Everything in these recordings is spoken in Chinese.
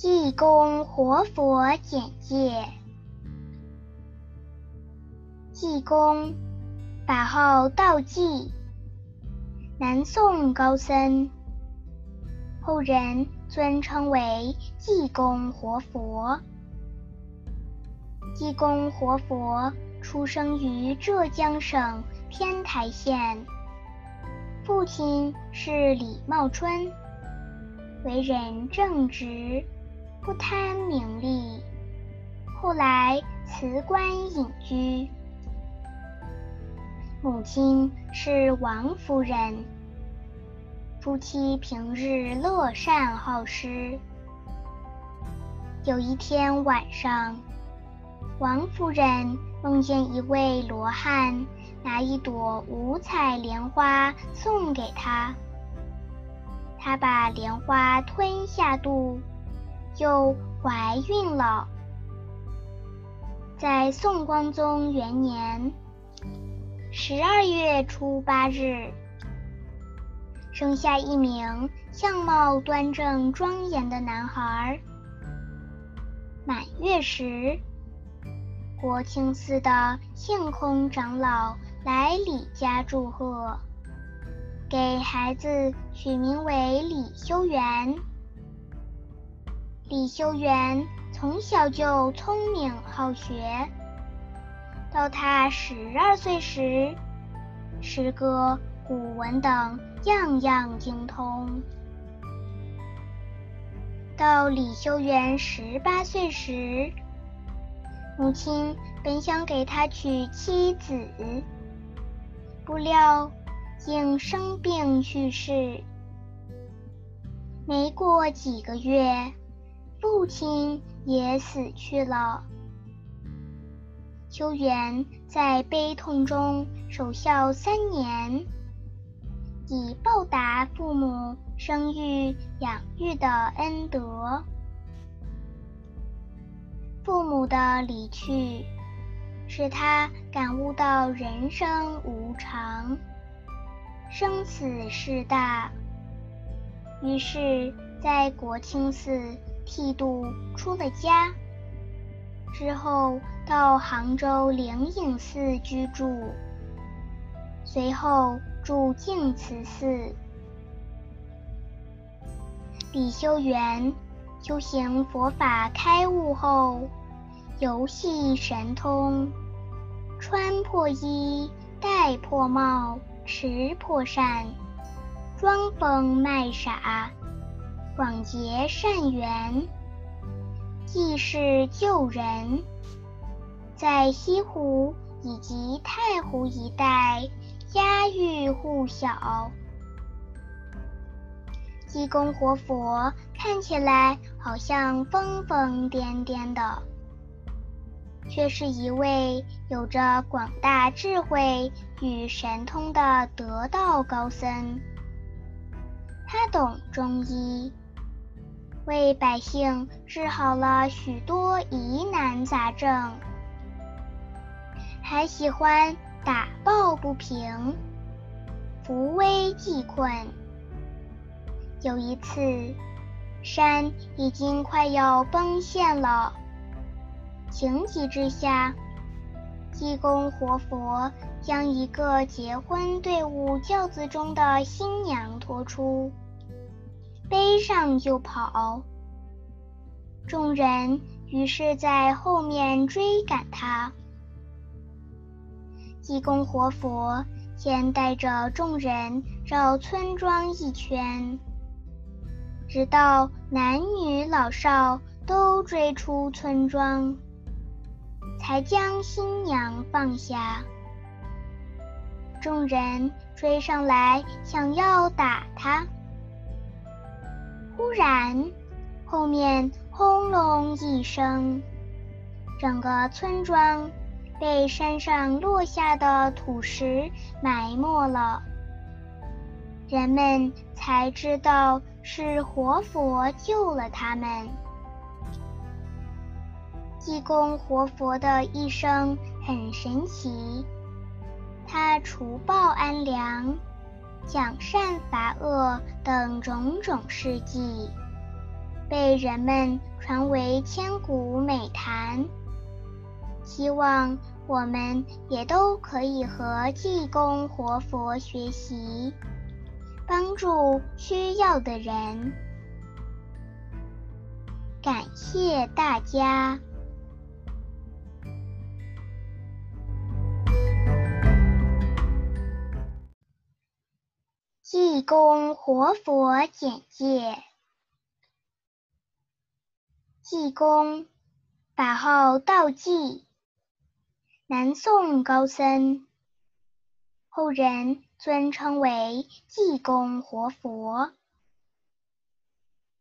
济公活佛简介：济公，法号道济，南宋高僧，后人尊称为济公活佛。济公活佛出生于浙江省天台县，父亲是李茂春，为人正直。不贪名利，后来辞官隐居。母亲是王夫人，夫妻平日乐善好施。有一天晚上，王夫人梦见一位罗汉拿一朵五彩莲花送给她，她把莲花吞下肚。就怀孕了，在宋光宗元年十二月初八日，生下一名相貌端正庄严的男孩。满月时，国清寺的性空长老来李家祝贺，给孩子取名为李修缘。李修缘从小就聪明好学，到他十二岁时，诗歌、古文等样样精通。到李修缘十八岁时，母亲本想给他娶妻子，不料竟生病去世。没过几个月。父亲也死去了，修缘在悲痛中守孝三年，以报答父母生育养育的恩德。父母的离去，使他感悟到人生无常，生死事大，于是，在国清寺。剃度出了家之后，到杭州灵隐寺居住，随后住净慈寺。李修缘修行佛法开悟后，游戏神通，穿破衣，戴破帽，持破扇，装疯卖傻。广结善缘，济世救人，在西湖以及太湖一带家喻户晓。济公活佛看起来好像疯疯癫癫的，却是一位有着广大智慧与神通的得道高僧。他懂中医。为百姓治好了许多疑难杂症，还喜欢打抱不平、扶危济困。有一次，山已经快要崩陷了，情急之下，济公活佛将一个结婚队伍轿子中的新娘拖出。背上就跑，众人于是在后面追赶他。济公活佛先带着众人绕村庄一圈，直到男女老少都追出村庄，才将新娘放下。众人追上来，想要打他。忽然，后面轰隆一声，整个村庄被山上落下的土石埋没了。人们才知道是活佛救了他们。济公活佛的一生很神奇，他除暴安良。讲善罚恶等种种事迹，被人们传为千古美谈。希望我们也都可以和济公活佛学习，帮助需要的人。感谢大家。济公活佛简介：济公，法号道济，南宋高僧，后人尊称为济公活佛。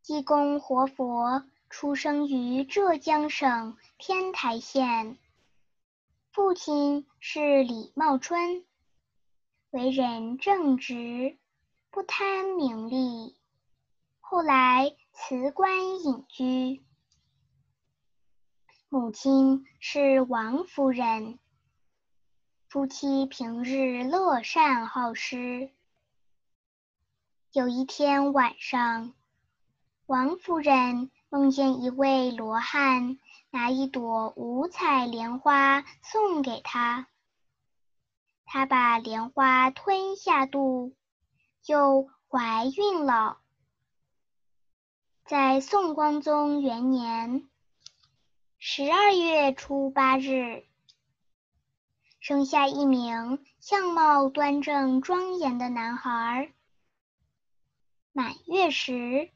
济公活佛出生于浙江省天台县，父亲是李茂春，为人正直。不贪名利，后来辞官隐居。母亲是王夫人，夫妻平日乐善好施。有一天晚上，王夫人梦见一位罗汉拿一朵五彩莲花送给她，她把莲花吞下肚。就怀孕了。在宋光宗元年十二月初八日，生下一名相貌端正庄严的男孩。满月时，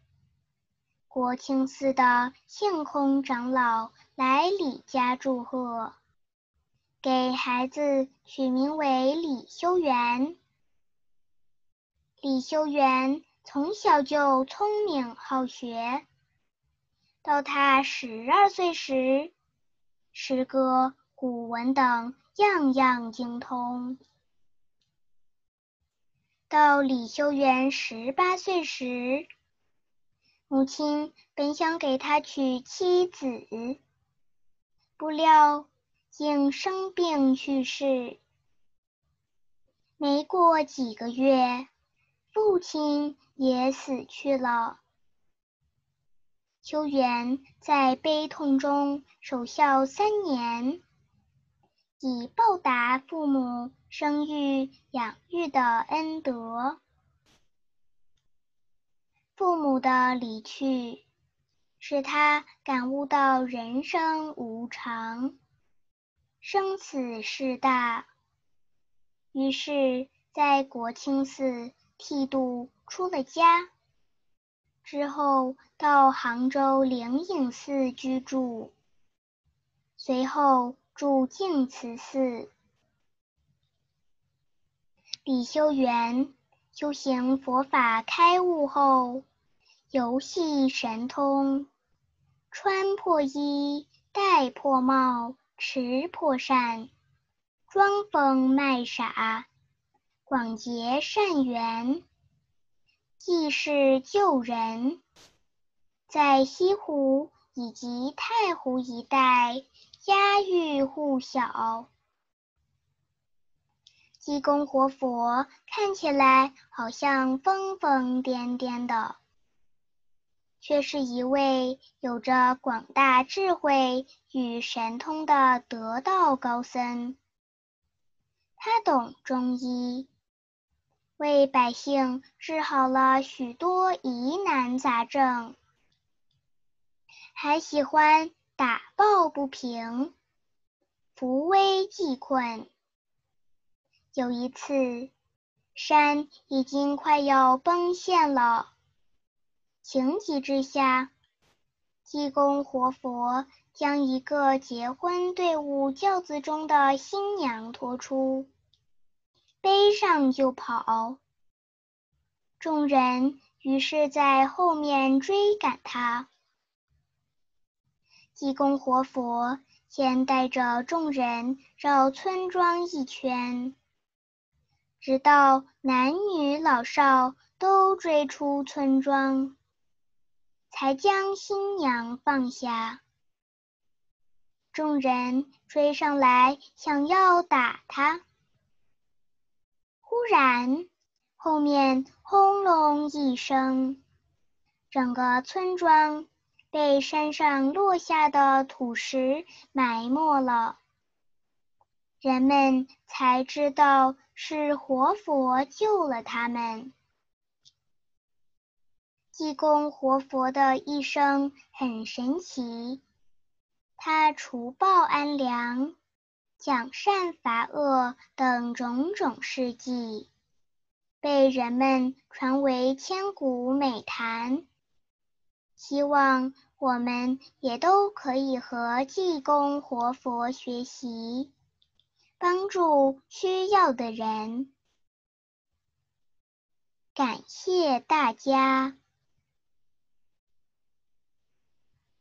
国清寺的性空长老来李家祝贺，给孩子取名为李修缘。李修缘从小就聪明好学，到他十二岁时，诗歌、古文等样样精通。到李修缘十八岁时，母亲本想给他娶妻子，不料竟生病去世。没过几个月。父亲也死去了，秋元在悲痛中守孝三年，以报答父母生育养育的恩德。父母的离去，使他感悟到人生无常，生死事大，于是，在国清寺。剃度出了家之后，到杭州灵隐寺居住，随后住净慈寺。李修缘修行佛法开悟后，游戏神通，穿破衣，戴破帽，持破扇，装疯卖傻。广结善缘，济世救人，在西湖以及太湖一带家喻户晓。济公活佛看起来好像疯疯癫癫的，却是一位有着广大智慧与神通的得道高僧。他懂中医。为百姓治好了许多疑难杂症，还喜欢打抱不平，扶危济困。有一次，山已经快要崩陷了，情急之下，济公活佛将一个结婚队伍轿子中的新娘拖出。背上就跑，众人于是在后面追赶他。济公活佛先带着众人绕村庄一圈，直到男女老少都追出村庄，才将新娘放下。众人追上来，想要打他。忽然，后面轰隆一声，整个村庄被山上落下的土石埋没了。人们才知道是活佛救了他们。济公活佛的一生很神奇，他除暴安良、讲善罚恶等种种事迹，被人们传为千古美谈。希望我们也都可以和济公活佛学习。帮助需要的人，感谢大家。